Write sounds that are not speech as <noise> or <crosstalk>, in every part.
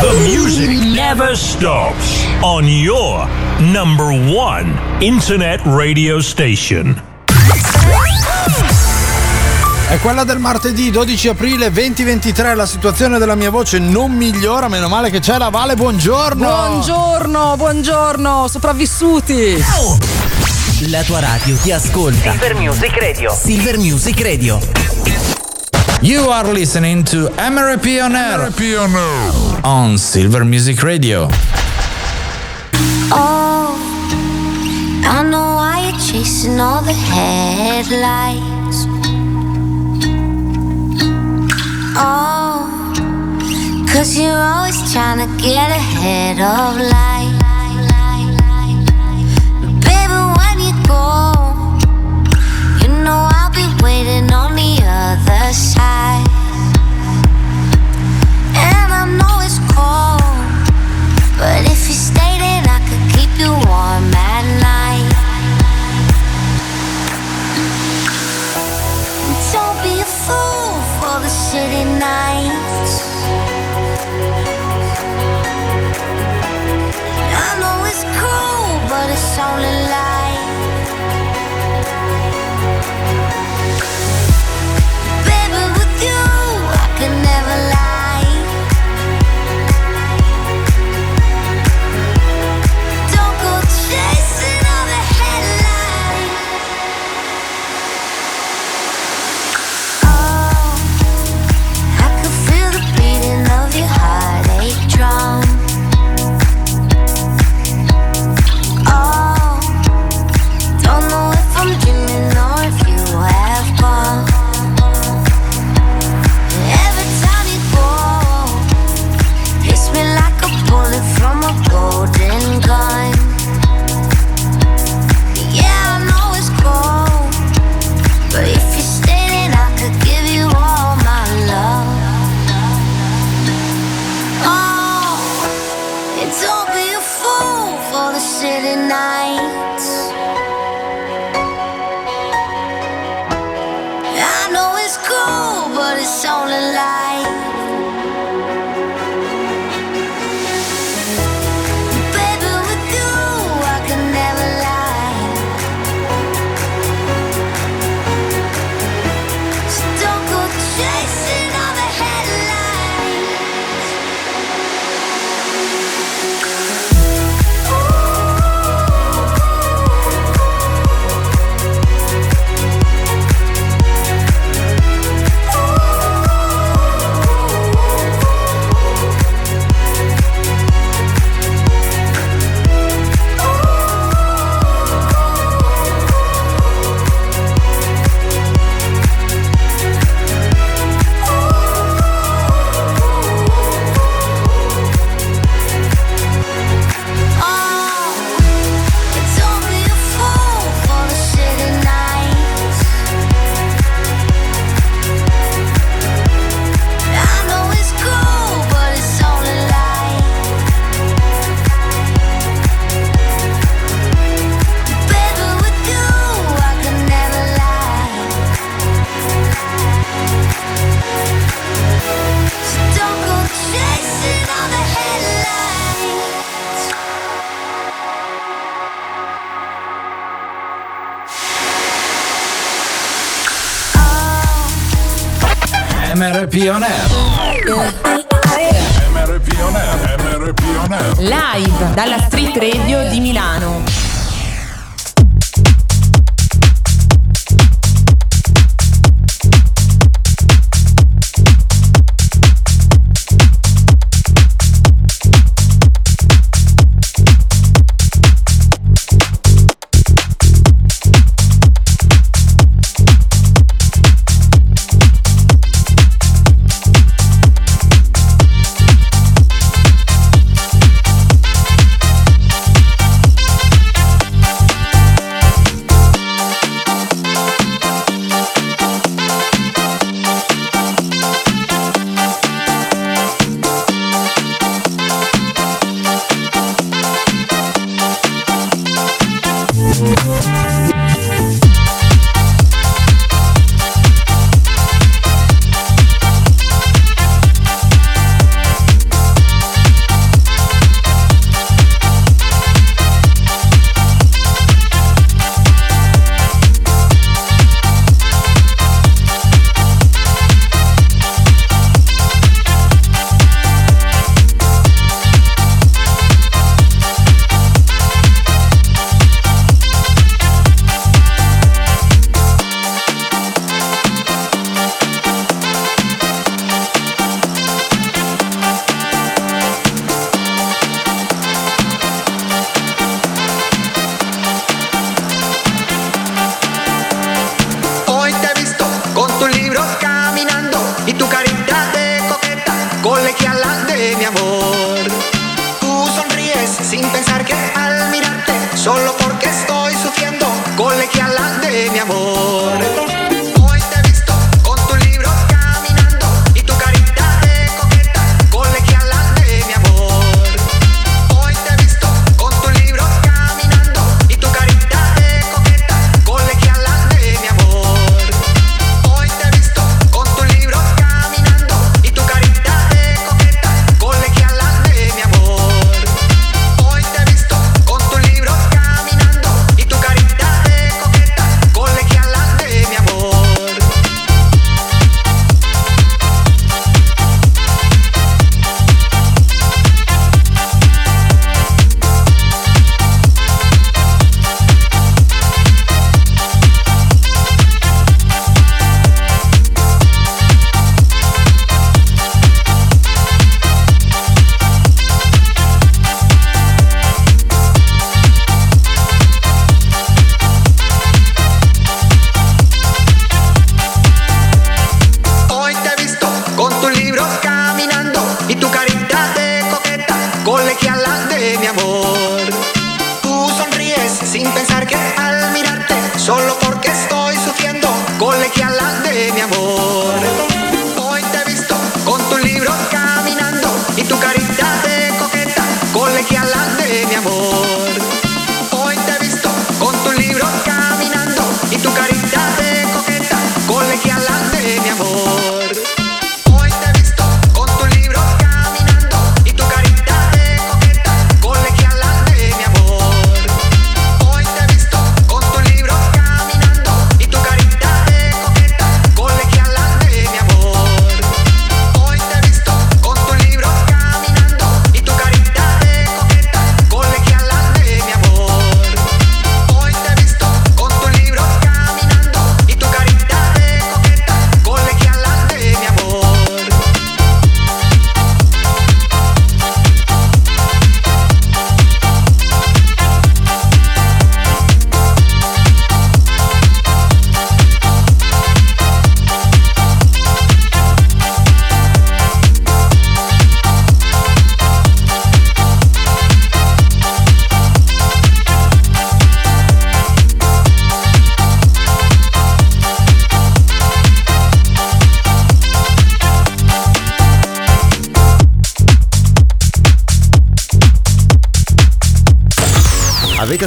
The music never stops on your number one internet radio station. È quella del martedì 12 aprile 2023. La situazione della mia voce non migliora. Meno male che c'è la Vale. Buongiorno. Buongiorno, buongiorno, sopravvissuti. La tua radio ti ascolta. Silver Music Radio. Silver Music Radio. You are listening to MRP On Air MRP On on Silver Music Radio. Oh, I know why you're chasing all the headlights. Oh, cause you're always trying to get ahead of life. Be waiting on the other side.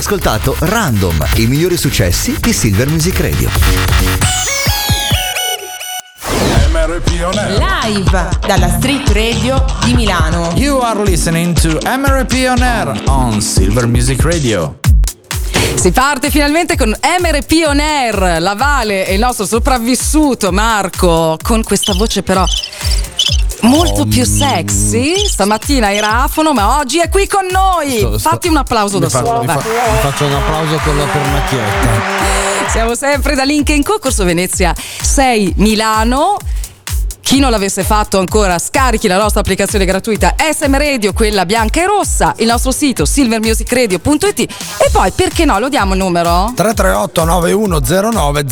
Ascoltato Random, i migliori successi di Silver Music Radio. Live dalla Street Radio di Milano. You are listening to MRP On Air on Silver Music Radio. Si parte finalmente con MRP On Air, la Vale e il nostro sopravvissuto Marco, con questa voce però molto più sexy. Stamattina era afono, ma oggi è qui con noi. Sto- sto- Fatti un applauso da solo. fa- faccio un applauso con la pernacchietta. Siamo sempre da Link Co, Corso Venezia 6 Milano. Chi non l'avesse fatto ancora, scarichi la nostra applicazione gratuita SM Radio, quella bianca e rossa, il nostro sito silvermusicradio.it e poi perché no, lo diamo il numero? 338 9109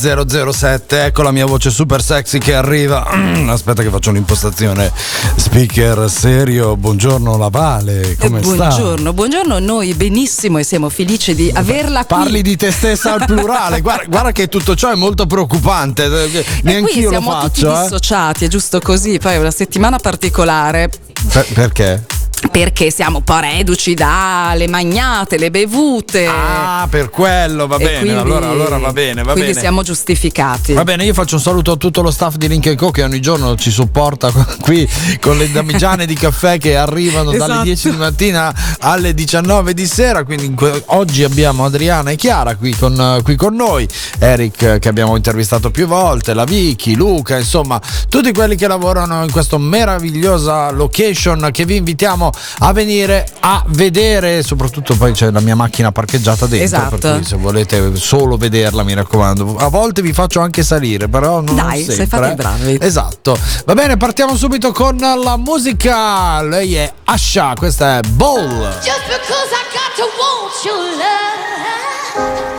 007 Ecco la mia voce super sexy che arriva Mm, Aspetta che faccio un'impostazione Speaker serio Buongiorno Lavale Come Eh, sta? buongiorno, buongiorno, noi benissimo e siamo felici di averla qui. Parli di te stessa al plurale <laughs> guarda, guarda che tutto ciò è molto preoccupante e qui Neanch'io lo siamo tutti faccio eh. dissociati, è giusto così, poi è una settimana particolare. Per- Perché? Perché siamo un po' reduci dalle magnate, le bevute. Ah per quello va E bene quindi- allora, allora va bene va quindi bene siamo giustificati. Va bene, io faccio un saluto a tutto lo staff di Link Co che ogni giorno ci supporta <laughs> qui con le damigiane di caffè che arrivano dalle Esatto. 10 di mattina alle 19 di sera. Quindi que- oggi abbiamo Adriana e Chiara qui con, qui con noi, Eric che abbiamo intervistato più volte, la Vicky, Luca, insomma, tutti quelli che lavorano in questa meravigliosa location che vi invitiamo a venire a vedere. Soprattutto poi c'è la mia macchina parcheggiata dentro. Esatto. Per cui se volete solo vederla, mi raccomando. A volte vi faccio anche salire, però non Dai, sempre. se fate i eh. bravi. Esatto. Va bene, partiamo subito con la musica. Lei è Asha, questa è Ball. Just because I got to want your love.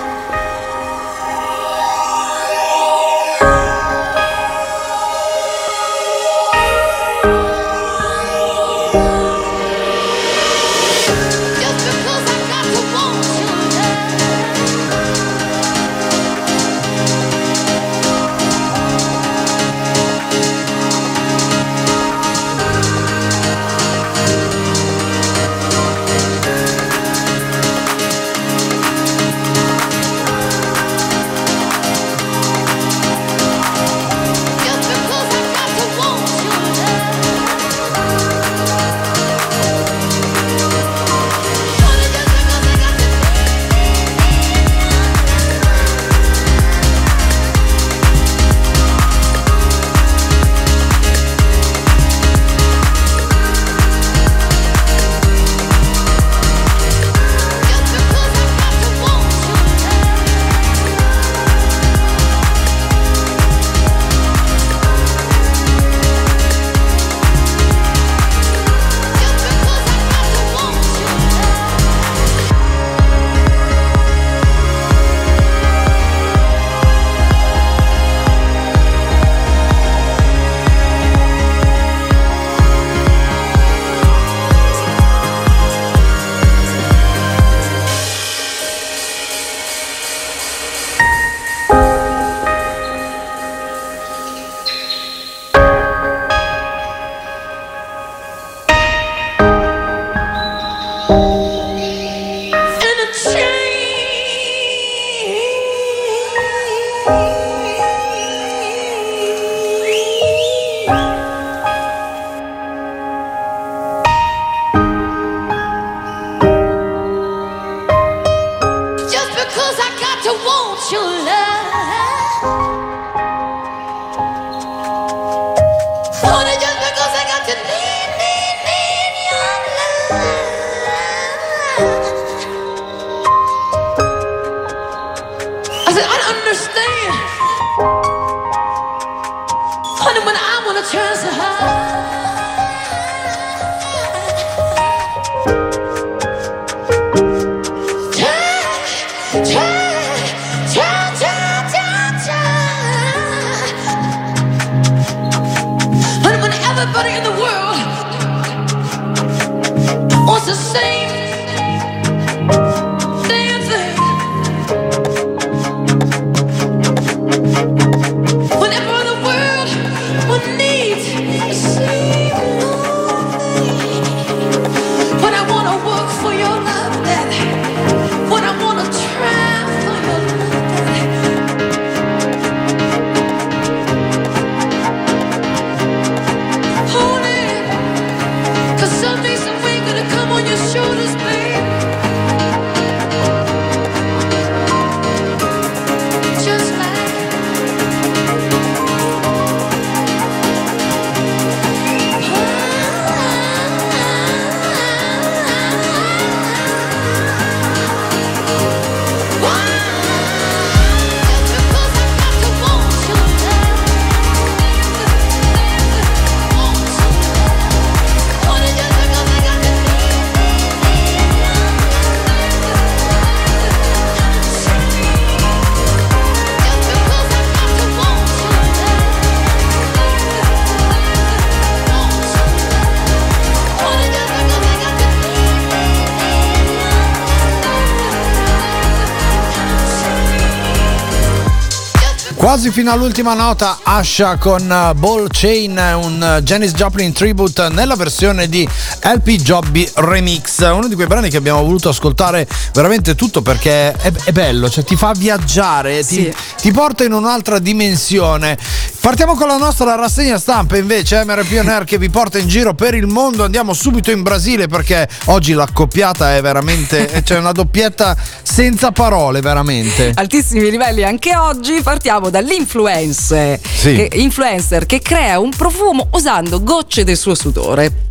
understand. Honey, when I want a chance to hide. Everybody in the world wants to sing. Quasi fino all'ultima nota, Asha con uh, Ball Chain, un uh, Janis Joplin tribute nella versione di LP Jobby Remix. Uno di quei brani che abbiamo voluto ascoltare veramente tutto perché è, è bello, cioè ti fa viaggiare, ti, Sì. ti porta in un'altra dimensione. Partiamo con la nostra rassegna stampa invece, MRP On Air che vi porta in giro per il mondo. Andiamo subito in Brasile perché oggi l'accoppiata è veramente, c'è una doppietta senza parole veramente. altissimi livelli anche oggi. Partiamo dall'influencer Sì. che, influencer che crea un profumo usando gocce del suo sudore.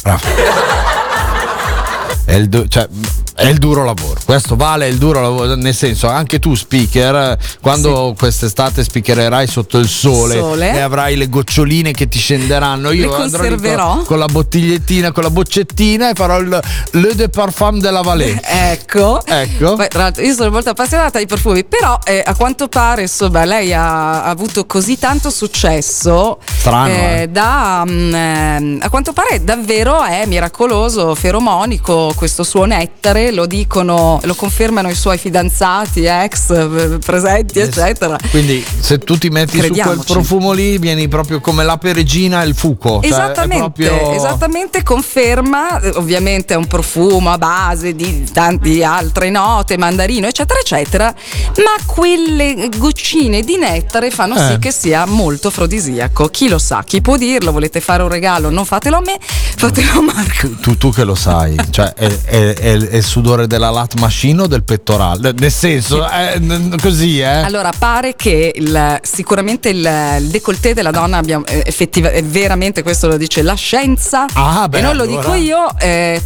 È il, du- cioè, è il duro lavoro, questo vale il duro lavoro, nel senso anche tu speaker, quando quest'estate speakererai sotto il sole, Sole. e avrai le goccioline che ti scenderanno, io Le conserverò. con, la bottigliettina, con la boccettina e farò il Le de Parfum della Vallée. <laughs> Ecco. Ecco. Poi, tra l'altro, io sono molto appassionata di profumi, però eh, a quanto pare, insomma, lei ha, ha avuto così tanto successo. Strano, eh. da, mm, ehm, a quanto pare davvero è miracoloso, feromonico questo suo nettare, lo dicono, lo confermano i suoi fidanzati, ex, eh, presenti, eccetera. Quindi se tu ti metti su quel profumo lì vieni proprio come la peregina e il fuco. cioè, Esattamente, proprio- esattamente conferma, eh, ovviamente è un profumo a base di tanti altre note, mandarino, eccetera, eccetera, ma quelle goccine di nettare fanno Eh. sì che sia molto afrodisiaco. Chi lo sa, chi può dirlo, volete fare un regalo, non fatelo a me, a Marco. Tu, tu che lo sai, cioè è, è- è- è il sudore della lat machine o del pettorale? Nel senso, è n- così, eh? Allora, pare che il- sicuramente il, il décolleté della donna abbia eh, effettiva- è veramente, questo lo dice la scienza, Ah, beh, e non lo allora. dico io, eh,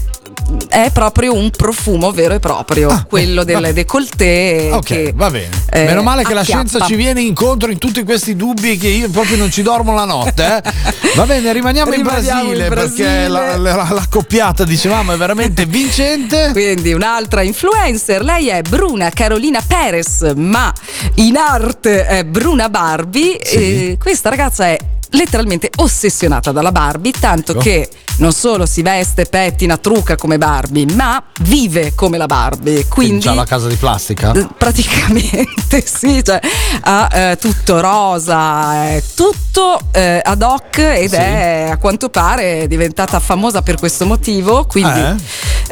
è proprio un profumo vero e proprio, quello del vabbè. décolleté. Ah, Ok, che, va bene. eh, Meno male che la acchiappa. scienza ci viene incontro in tutti questi dubbi che io proprio non ci dormo la notte. eh. <laughs> Va bene, rimaniamo, in Rimaniamo Brasile, in perché Brasile. la, la- la coppiata, dicevamo, è veramente vincente. <laughs> Quindi un'altra influencer, lei è Bruna Carolina Perez, ma in arte è Bruna Barbie. E questa ragazza è letteralmente ossessionata dalla Barbie, tanto Ecco. che non solo si veste, pettina, trucca come Barbie, ma vive come la Barbie. Quindi C'ha la casa di plastica. Praticamente <laughs> sì, cioè, ha eh, tutto rosa, è tutto eh, ad hoc ed Sì. è a quanto pare diventata famosa per questo motivo. Quindi, Eh?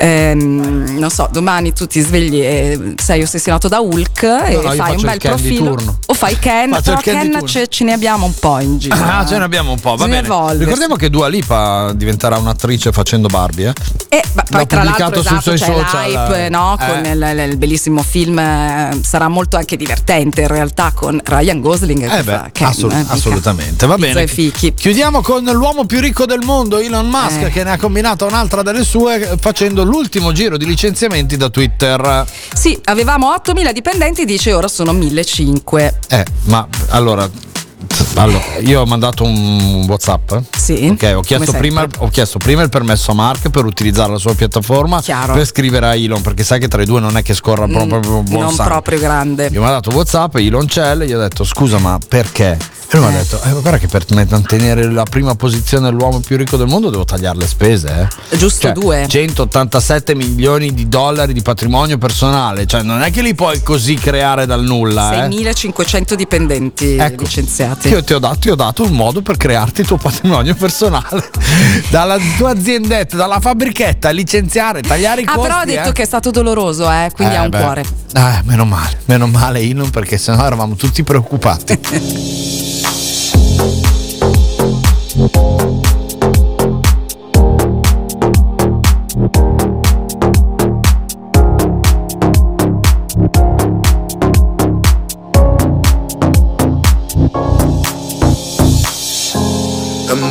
ehm, non so, domani tu ti svegli e sei ossessionato da Hulk e no, fai un bel profilo. O fai Ken, però Ken Ken ce, ce ne abbiamo un po' in giro. Ah, ce ne abbiamo un po', va bene. evolversi. Ricordiamo che Dua Lipa diventerà un'attrice facendo Barbie, eh? E ma L'ha poi tra l'altro pubblicato sui esatto, suoi c'è social, l'hype no? eh. con il, il bellissimo film eh, sarà molto anche divertente in realtà con Ryan Gosling Eh beh, Ken, assolut- eh, assolutamente. Va bene. Chiudiamo con l'uomo più ricco del mondo, Elon Musk, Eh. che ne ha combinata un'altra delle sue facendo l'ultimo giro di licenziamenti da Twitter. Sì, avevamo 8.000 dipendenti, dice ora sono 1.500. Eh, ma allora. Allora, io ho mandato un WhatsApp. Sì. Ok, ho chiesto, prima, ho chiesto prima il permesso a Mark per utilizzare la sua piattaforma Chiaro. per scrivere a Elon, perché sai che tra i due non è che scorra proprio buon Mm, non sangue. proprio grande. Io mi ha dato WhatsApp, Elon c'è, gli ho detto scusa ma perché? E lui mi ha detto, eh, guarda che per mantenere la prima posizione dell'uomo più ricco del mondo devo tagliare le spese. Eh. Giusto Cioè, due. 187 milioni di dollari di patrimonio personale, cioè non è che li puoi così creare dal nulla. Eh. 6.500 dipendenti Ecco. licenziati. Io ti ho, dato, ti ho dato un modo per crearti il tuo patrimonio personale. <laughs> Dalla tua aziendetta, dalla fabbrichetta, licenziare, tagliare i Ah, costi. però ha detto eh. che è stato doloroso, eh, quindi Eh, ha un beh. cuore. Eh, meno male, meno male Inon perché sennò eravamo tutti preoccupati. <laughs>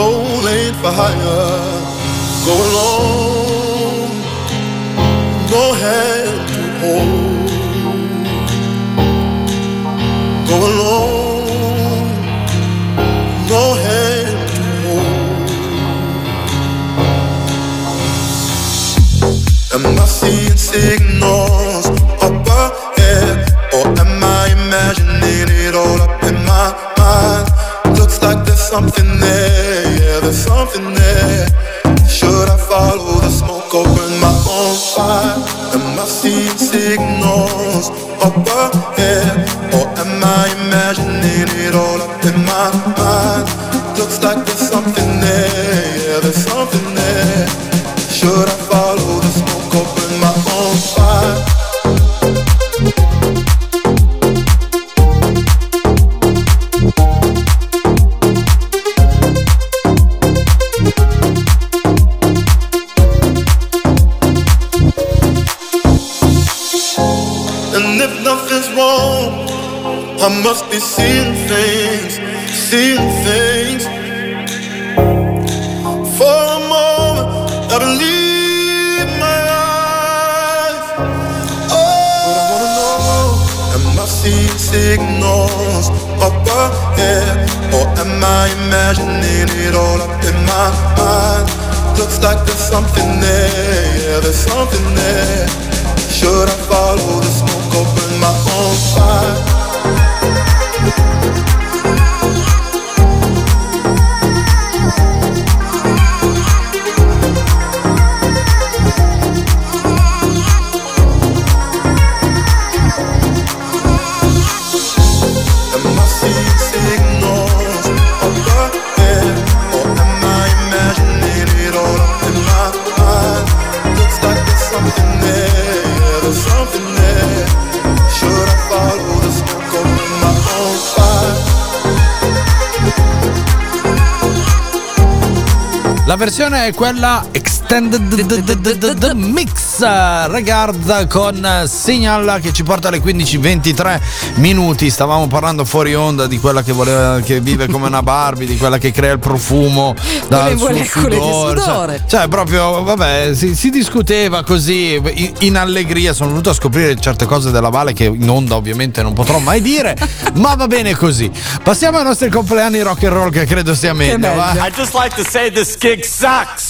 Soul ain't for hire. Go alone, no hand to hold. Go alone, no hand to hold. Am I seeing signals up ahead? Or am I imagining it all up in my mind? Looks like there's something versione è quella extended mix regard con Signal che ci porta alle 15:23 minuti. Stavamo parlando fuori onda di quella che voleva che vive come una Barbie, di quella che crea il profumo dal suo molecole di sudore. sudore. Cioè, cioè, proprio vabbè, si, si discuteva così in, in allegria. Sono venuto a scoprire certe cose della Vale che in onda ovviamente non potrò mai dire, <laughs> ma va bene così. Passiamo ai nostri compleanni rock and roll che credo sia meglio. va? I'd just like to say this gig sucks.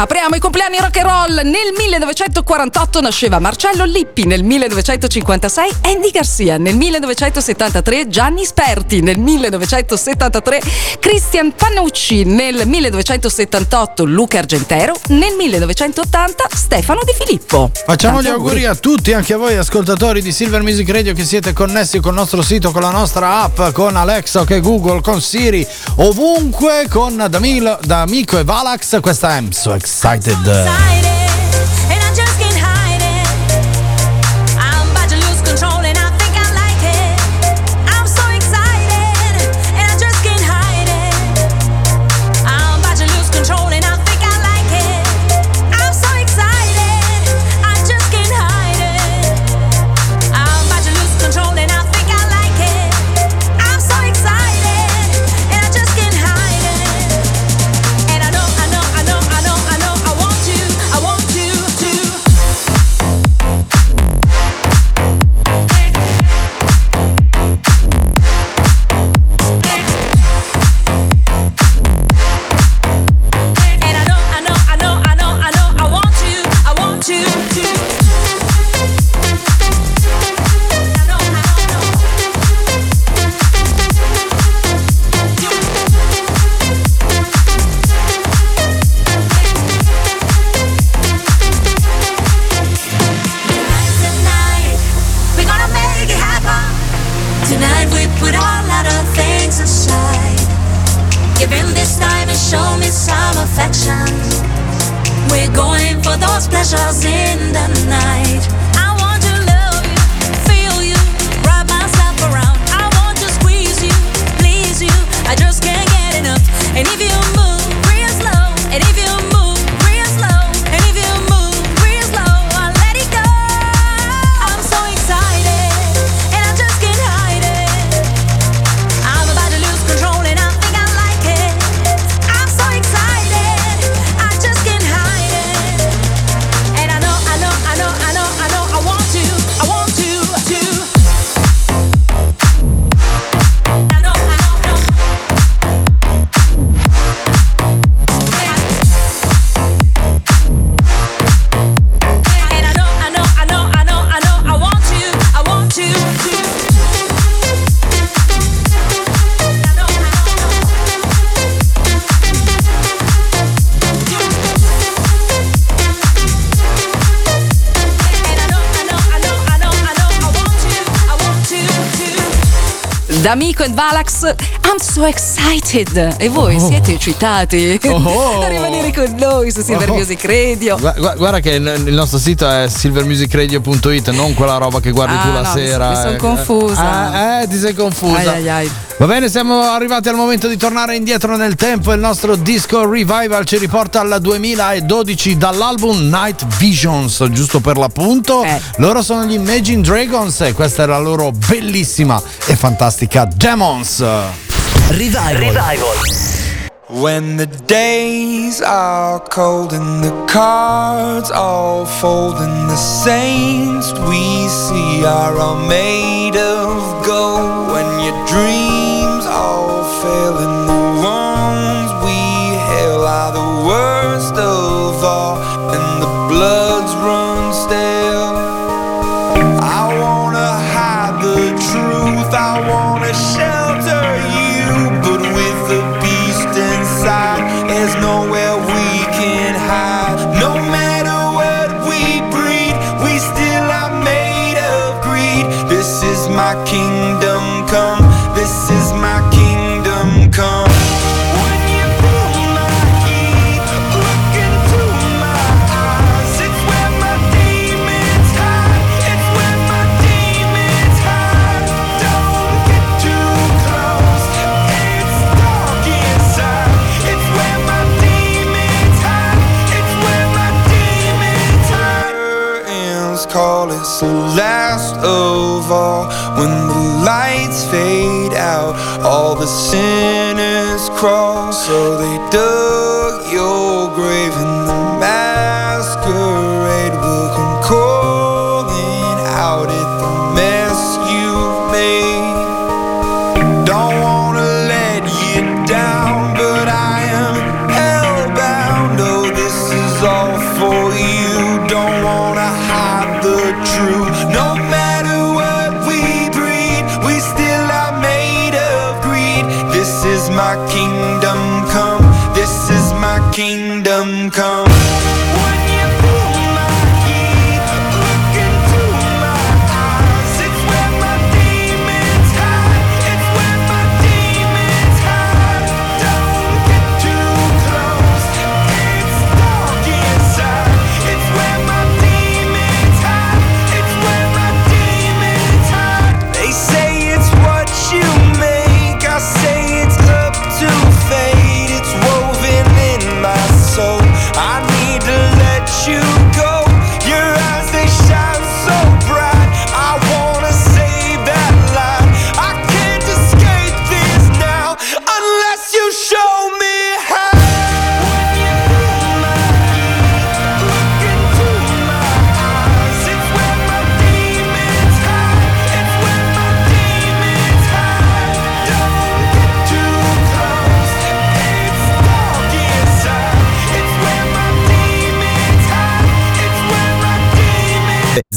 Apriamo i compleanni rock and roll. Nel 1948 nasceva Marcello Lippi, nel 1956 Andy Garcia, nel 1973 Gianni Sperti, nel 1973 Christian Panucci, nel 1978 Luca Argentero, nel 1980 Stefano Di Filippo. Facciamo Tanti gli auguri a tutti, anche a voi ascoltatori di Silver Music Radio che siete connessi col nostro sito, con la nostra app, con Alexa, che Google, con Siri, ovunque, con Damilo, D'Amico e Valax. Questa è I'm So Excited. Uh, D'Amico e Valax, so excited! E voi Oh. siete eccitati Oh. <laughs> a rimanere con noi su Silver Oh. Music Radio? Gua- Guarda che il nostro sito è silvermusicradio.it, non quella roba che guardi Ah, tu la no, sera. mi son eh. confusa. Ah, eh, ti sei confusa. Ai, ai, ai. Va bene, siamo arrivati al momento di tornare indietro nel tempo. Il nostro disco revival ci riporta al 2012 dall'album Night Visions, giusto per l'appunto. Eh. Loro sono gli Imagine Dragons e questa è la loro bellissima e fantastica Demons. Revival. When the days are cold and the cards all fold and the saints we see are all made of gold. When your dreams all fail and the ones we hail are the worst of all and the bloods run stale. I wanna hide the truth, I wanna shelter you, crawl. So they dug your grave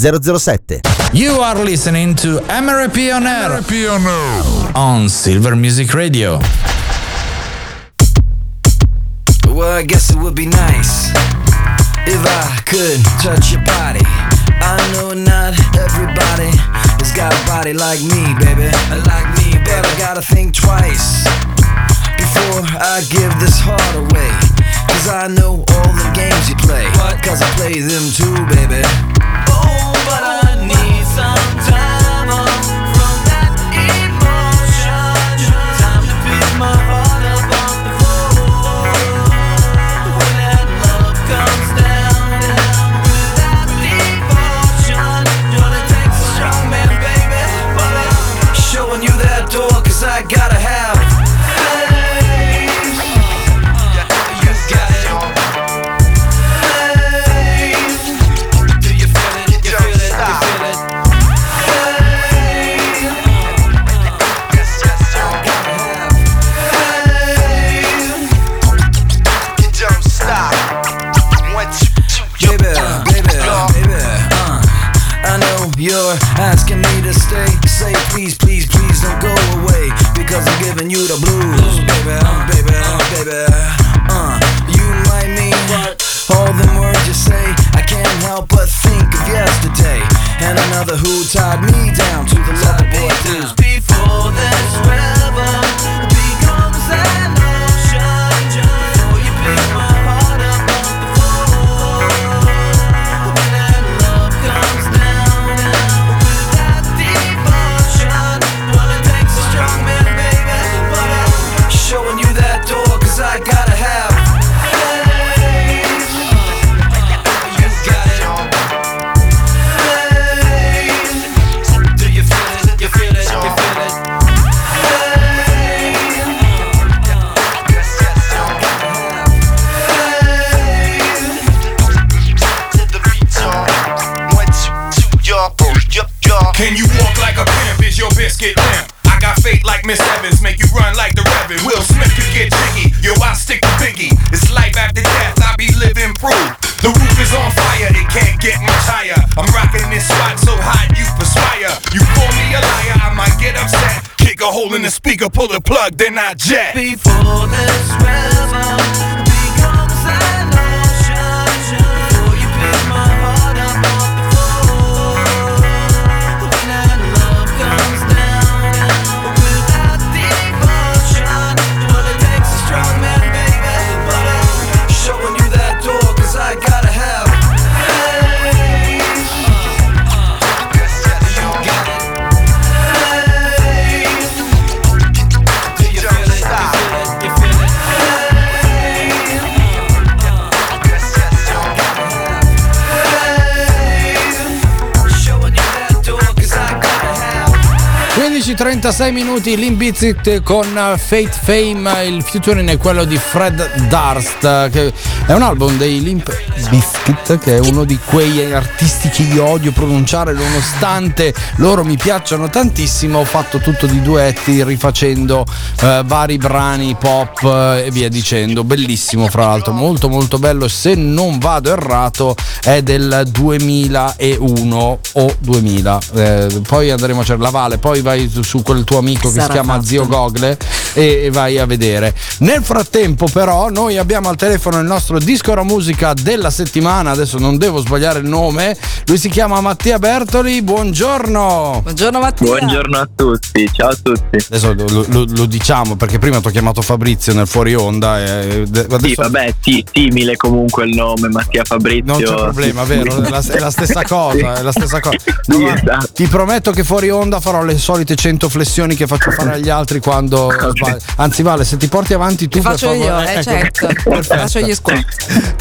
007. You are listening to MRP on Air on Silver Music Radio. Well, I guess it would be nice if I could touch your body. I know not everybody has got a body like me, baby. Like me, but I gotta think twice before I give this heart away. Cause Cause I know all the games you play. Cause I play them too, baby. Oh, but I need some 15-36 minuti Limp Bizkit con Fate Fame, il featuring è quello di Fred Durst, uh, che è un album dei Limp Bizkit, che è uno di quei artisti che io odio pronunciare, nonostante loro mi piacciono tantissimo, ho fatto tutto di duetti rifacendo uh, vari brani pop uh, e via dicendo, bellissimo fra l'altro, molto molto bello, se non vado errato è del 2001 o 2000, Eh, poi andremo a cercare la Vale, poi vai su, quel tuo amico che Sarà si chiama fatto. Zio Gogle e, e vai a vedere. Nel frattempo però noi abbiamo al telefono il nostro disco la musica della settimana, adesso non devo sbagliare il nome, lui si chiama Mattia Bertoli, buongiorno. Buongiorno Mattia. Buongiorno a tutti, ciao a tutti. Adesso lo, lo- lo diciamo perché prima ti ho chiamato Fabrizio nel fuori onda e de- adesso Sì, vabbè, sì, simile comunque il nome Mattia Fabrizio. Non c'è problema, vero? È la, è la stessa cosa, è la stessa cosa. No, Sì, esatto. Ti prometto che fuori onda farò le solite 100 flessioni che faccio fare agli altri quando <laughs> sbaglio. Anzi, Vale, se ti porti avanti tu per faccio io, favore. eh, Ecco. <laughs> certo. Perfetto. Faccio gli squat.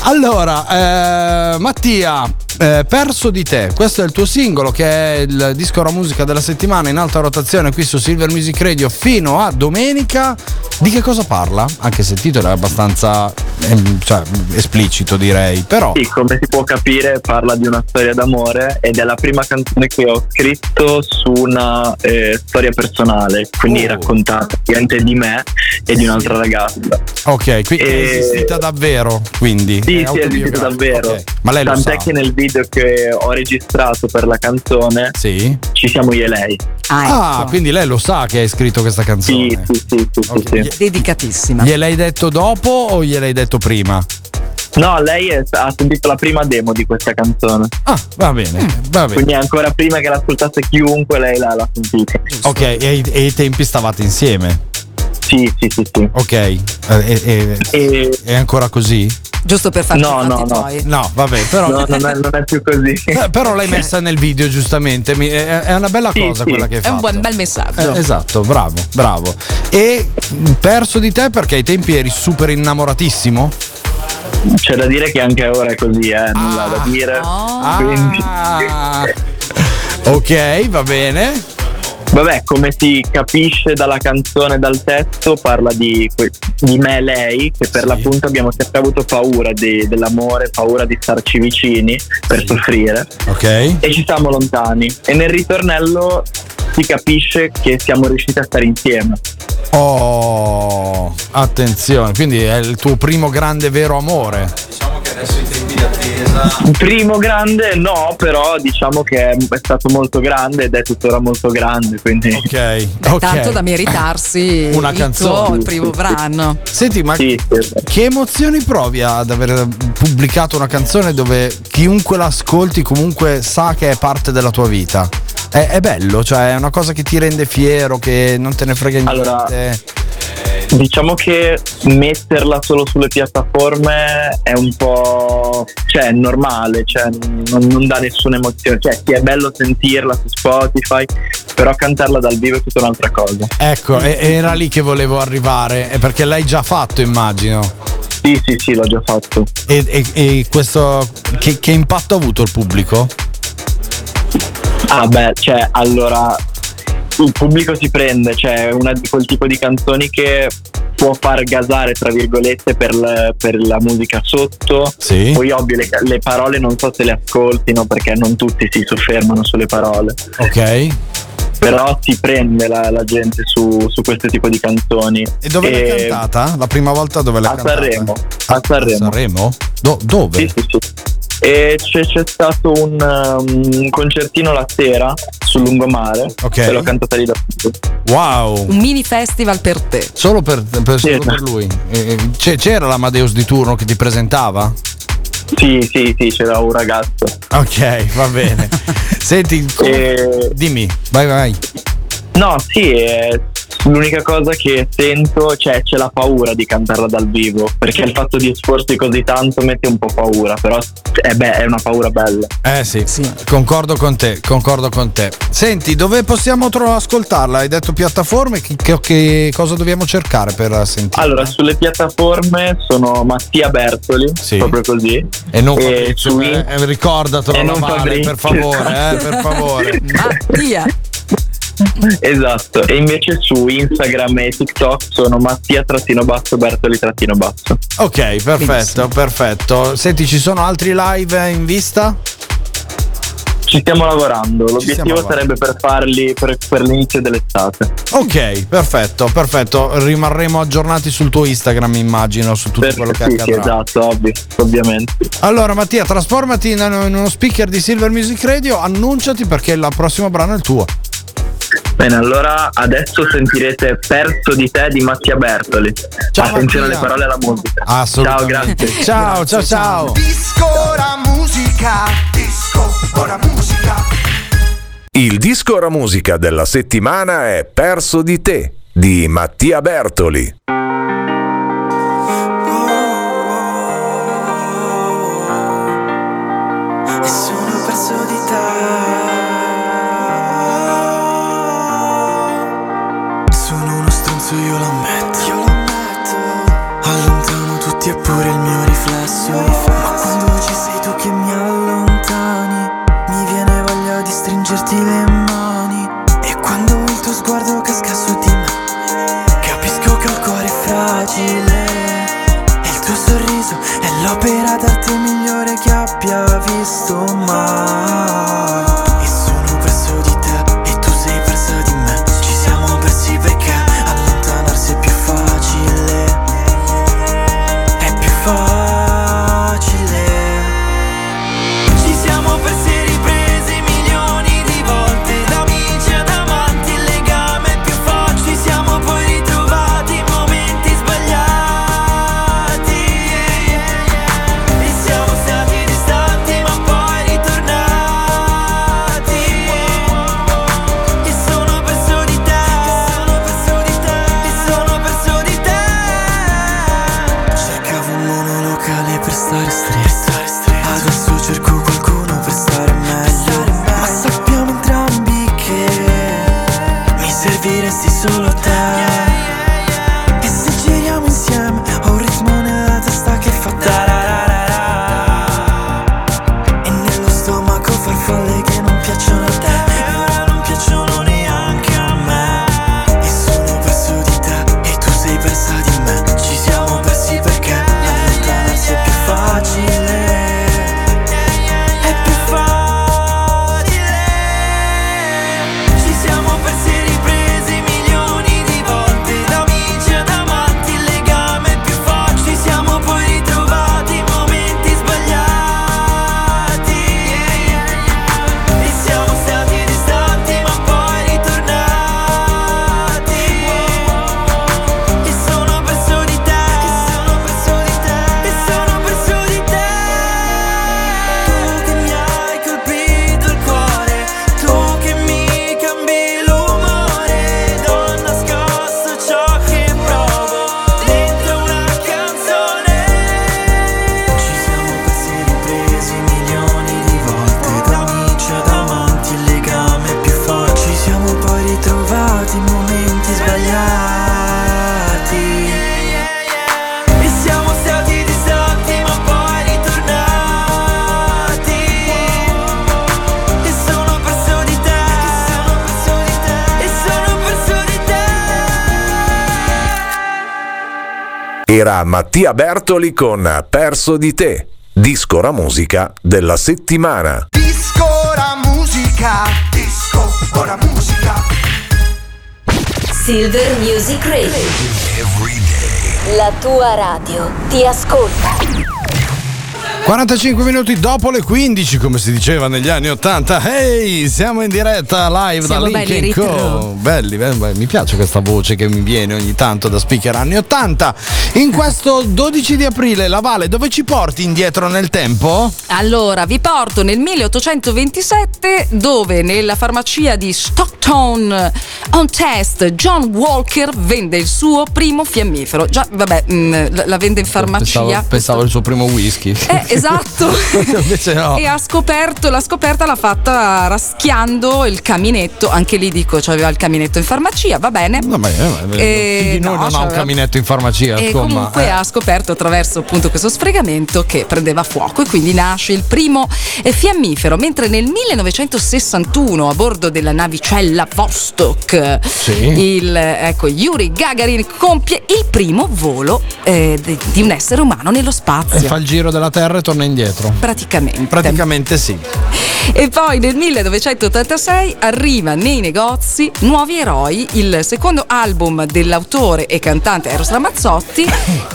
Allora, eh, Mattia, eh, perso di te, questo è il tuo singolo che è il disco la musica della settimana in alta rotazione qui su Silver Music Radio fino a domenica. Di che cosa parla? Anche se il titolo è abbastanza ehm, cioè, esplicito direi, però... Sì, come si può capire parla di una storia d'amore ed è la prima canzone che ho scritto su una eh, storia personale, quindi Oh. raccontata praticamente di me e di un'altra ragazza. Ok, quindi è E- esistita davvero, quindi. Sì, è sì, è esistita davvero. Ok. Ma lei lo Tant'è sa. che nel video che ho registrato per la canzone Sì. ci siamo io e lei. Ah, quindi lei lo sa che hai scritto questa canzone. Sì, sì, sì, sì, sì, sì. Dedicatissima. Gliel'hai detto dopo o gliel'hai detto prima? No, lei è- ha sentito la prima demo di questa canzone. Ah, va bene, va bene. Quindi ancora prima che l'ascoltasse chiunque, lei l'ha, l'ha sentita. Ok, e e ai tempi stavate insieme? Sì, sì, sì, sì. Ok, e, e- E è ancora così? Giusto per farci No, no, no. tuoi. No, vabbè, però. No, non è, non è più così. <laughs> Eh, però l'hai messa nel video, giustamente. Mi- è, è una bella Sì, cosa sì. quella che hai È un fatto. buon bel messaggio. Eh, esatto, bravo, bravo. E perso di te perché ai tempi eri super innamoratissimo? C'è da dire che anche ora è così, eh, nulla da dire. Quindi, Ah. Ok, va bene. Vabbè, come si capisce dalla canzone e dal testo, parla di, di me e lei, che per l'appunto abbiamo sempre avuto paura di- dell'amore, paura di starci vicini per soffrire. Ok. E ci siamo lontani. E nel ritornello si capisce che siamo riusciti a stare insieme. Oh, attenzione, quindi è il tuo primo grande vero amore. Il primo grande no, però diciamo che è stato molto grande ed è tuttora molto grande, quindi... Ok, Beh, ok. Tanto da meritarsi <laughs> Una il canzone. tuo primo brano. Senti, ma sì, sì. che emozioni provi ad aver pubblicato una canzone dove chiunque l'ascolti comunque sa che è parte della tua vita? È, è bello, cioè è una cosa che ti rende fiero, che non te ne frega niente. Allora, Diciamo che metterla solo sulle piattaforme è un po'. cioè normale, cioè non, non dà nessuna emozione. Cioè sì, è bello sentirla su Spotify, però cantarla dal vivo è tutta un'altra cosa. Ecco, era lì che volevo arrivare, è perché l'hai già fatto, immagino. Sì, sì, sì, l'ho già fatto. E, e- e questo che, che impatto ha avuto il pubblico? Ah beh, cioè allora il pubblico si prende, cioè è una di quel tipo di canzoni che può far gasare tra virgolette per, la- per la musica sotto. Sì. Poi ovvio le, le parole non so se le ascoltino perché non tutti si soffermano sulle parole. Ok. Però si prende la, la gente su, su questo tipo di canzoni. E dove l'hai E- cantata? La prima volta dove l'hai A cantata? Sanremo. A Sanremo. Sanremo? Do- dove? Sì, sì, sì. E c'è, c'è stato un, um, un concertino la sera sul lungomare. Ok. E l'ho cantata lì da Wow. Un mini festival per te. Solo per, per- Sì, solo per lui. E- c'era l'Amadeus di turno che ti presentava? Sì, sì, sì, c'era un ragazzo. Ok, va bene. <laughs> Senti, E- dimmi, vai, vai. No, sì, è l'unica cosa che sento, cioè c'è la paura di cantarla dal vivo, perché il fatto di esporsi così tanto mette un po' paura, però eh beh, è una paura bella. Eh sì, concordo con te, concordo con te. Senti, dove possiamo tro- ascoltarla? Hai detto piattaforme, che, che- che cosa dobbiamo cercare per sentirla? Allora, sulle piattaforme sono Mattia Bertoli, proprio così. E non e Fabrizio, su eh, ricordatelo, e Fabrizio. per favore, eh, per favore. <laughs> Mattia. Esatto, e invece su Instagram e TikTok sono Mattia-basso Bertoli-basso. Ok, perfetto, perfetto. Senti, ci sono altri live in vista? Ci stiamo lavorando, stiamo l'obiettivo lavorando. sarebbe per farli per, per l'inizio dell'estate. Ok, perfetto, perfetto. Rimarremo aggiornati sul tuo Instagram, immagino, su tutto quello che Sì, sì, accadrà. esatto, ovvio, ovviamente. Allora, Mattia, trasformati in in uno speaker di Silver Music Radio, annunciati perché il prossimo brano è il tuo. Bene, allora adesso sentirete Perso di te di Mattia Bertoli. Attenzione alle parole e alla musica. Assolutamente. Ciao, grazie. Ciao, ciao, ciao. Disco ora musica, disco ora musica. Il disco ora musica della settimana è Perso di te di Mattia Bertoli. Mattia Bertoli con Perso di te, disco la musica della settimana. Disco la musica, disco ora musica. Silver Music Radio. La tua radio ti ascolta. 45 minuti dopo le 15, come si diceva negli anni 80. Ehi, siamo in diretta live Siamo da belli Link Co. Belli, belli, belli. mi piace questa voce che mi viene ogni tanto da speaker anni 80. In questo 12 di aprile, la Vale, dove ci porti indietro nel tempo? Allora, vi porto nel 1827 dove nella farmacia di Stockton on Test John Walker vende il suo primo fiammifero. Già, vabbè, mm, la- la vende in farmacia. Pensavo, pensavo il suo primo whisky. Eh, <laughs> esatto. Invece no. E ha scoperto, la scoperta l'ha fatta raschiando il caminetto. Anche lì dico, c'aveva il caminetto in farmacia, va bene. No, ma, eh, ma- Eh, noi no, non ha un c'aveva- caminetto in farmacia, E insomma. comunque eh. ha scoperto attraverso appunto questo sfregamento che prendeva fuoco e quindi nasce il primo eh, fiammifero. Mentre nel 1961 a bordo della navicella Vostok Sì. il ecco, Yuri Gagarin compie il primo volo eh, di, di un essere umano nello E spazio. fa il giro della Terra e torna indietro. Praticamente. Praticamente sì. E poi nel 1986 arriva nei negozi Nuovi Eroi, il secondo album dell'autore e cantante Eros Ramazzotti.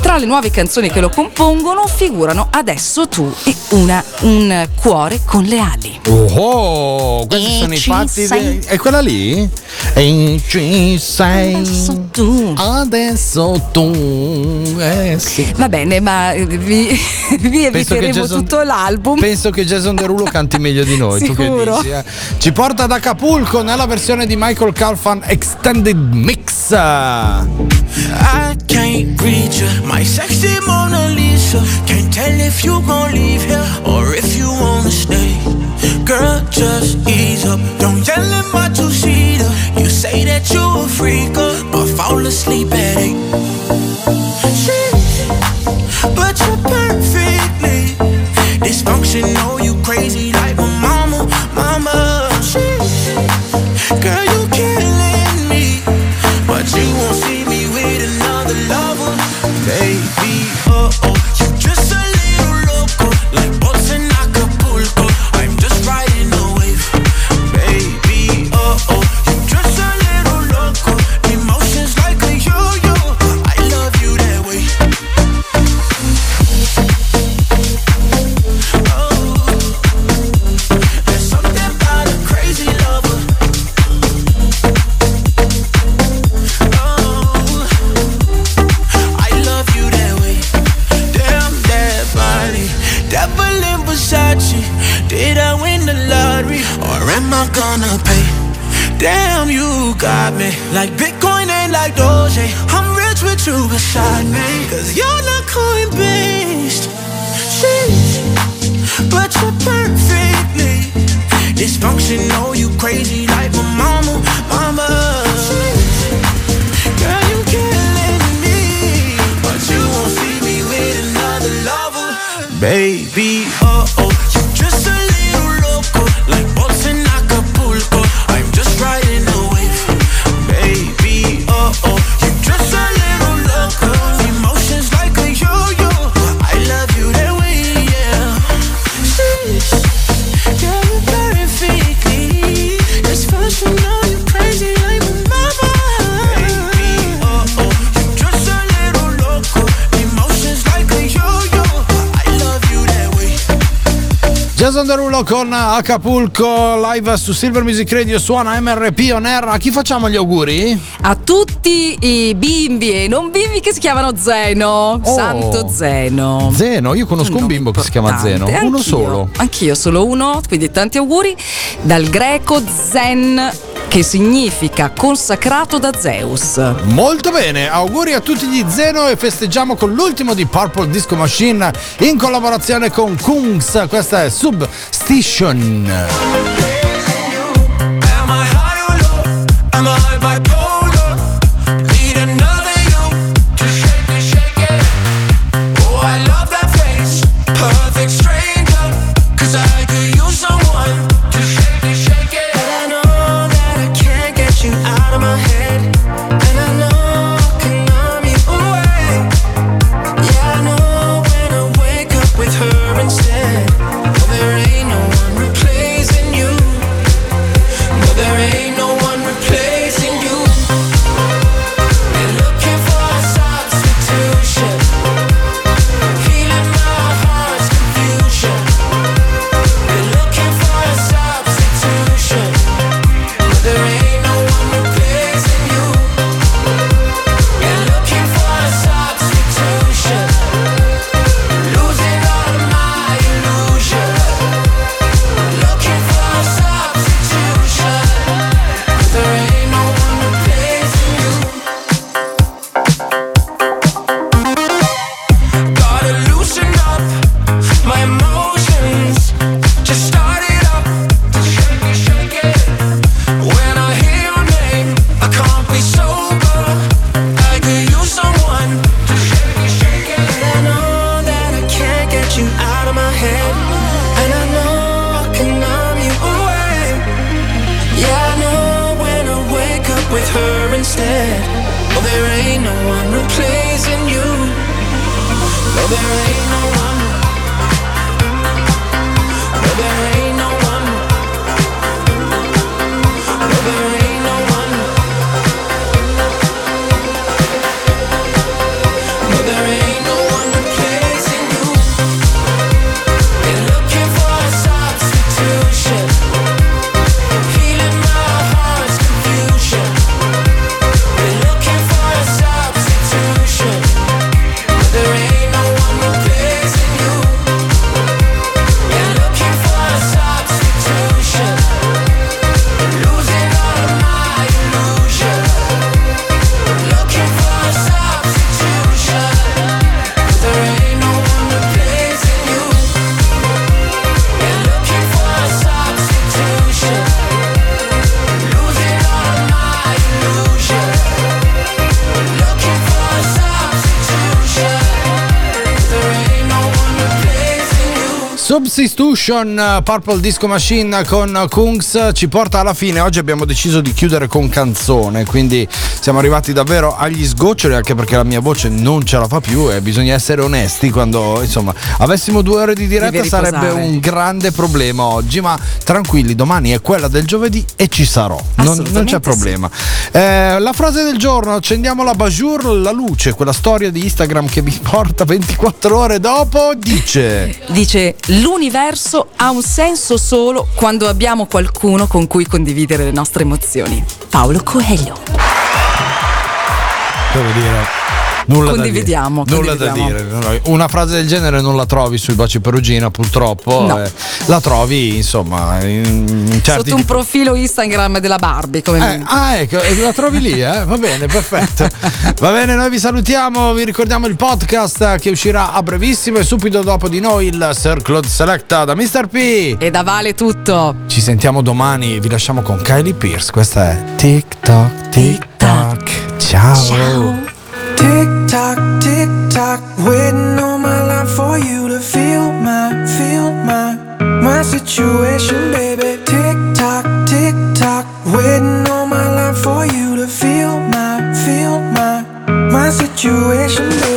Tra le nuove canzoni che lo compongono figurano Adesso tu e una, un cuore con le ali. Oh, questi E sono i fatti. sei. di- È quella lì? E ci sei. Adesso tu. Adesso tu. Eh sì. Va bene, ma vi, <laughs> vi eviteremo tutto l'album. Penso che Jason Derulo <laughs> canti meglio di noi. Tu che Sicuro. dici? eh? Ci porta ad Acapulco nella versione di Michael Calfan Extended Mix. I can't read you, my sexy Mona Lisa. Can't tell if you gon' leave here or if you wanna stay. Girl, just ease up. Don't yell in my two seater. You say that you a freaker, but fall asleep at eight. Shit, but you're dysfunctional. You crazy like my mama, mama. Jason Derulo con Acapulco live su Silver Music Radio suona MRP on air. A chi facciamo gli auguri? A tutti i bimbi e non bimbi che si chiamano Zeno. Santo Zeno. Zeno, io conosco un bimbo che si chiama Zeno, Importante. uno Anch'io. solo. Anch'io, solo uno, quindi tanti auguri. Dal greco Zen, che significa consacrato da Zeus. Molto bene, auguri a tutti gli Zeno e festeggiamo con l'ultimo di Purple Disco Machine in collaborazione con Kungs. Questa è Substation. Uh, Purple Disco Machine con Kungs ci porta alla fine. Oggi abbiamo deciso di chiudere con canzone, quindi siamo arrivati davvero agli sgoccioli anche perché la mia voce non ce la fa più e bisogna essere onesti quando insomma avessimo due ore di diretta sarebbe un grande problema oggi, ma tranquilli, domani è quella del giovedì e ci sarò. Non, non c'è problema. Eh, la frase del giorno, accendiamo la Bajour, la luce, quella storia di Instagram che mi porta 24 ore dopo, dice... Dice l'universo ha un senso solo quando abbiamo qualcuno con cui condividere le nostre emozioni. Paolo Coelho. Devo dire. Nulla Condividiamo, da dire. Nulla da condividiamo. dire. Una frase del genere non la trovi sui baci perugina, purtroppo. No. eh, la trovi, insomma, in certi Sotto un profilo Instagram della Barbie come Eh, ah, ecco, la trovi lì, eh? Va bene, perfetto. <laughs> Va bene, noi vi salutiamo, vi ricordiamo il podcast che uscirà a brevissimo e subito dopo di noi il Sir Claude Selecta da Mr. P. E da Vale tutto. Ci sentiamo domani, vi lasciamo con Kylie Pierce. Questa è TikTok, TikTok. Ciao. Tick tock, tick tock, waiting all my life for you to feel my, feel my, my situation, baby. Tick tock, tick tock, waiting all my life for you to feel my, feel my, my situation, baby.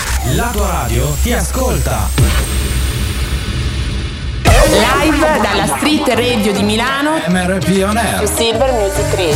La tua radio ti ascolta. Live dalla Street Radio di Milano. MRP On Air. Silver Music Radio.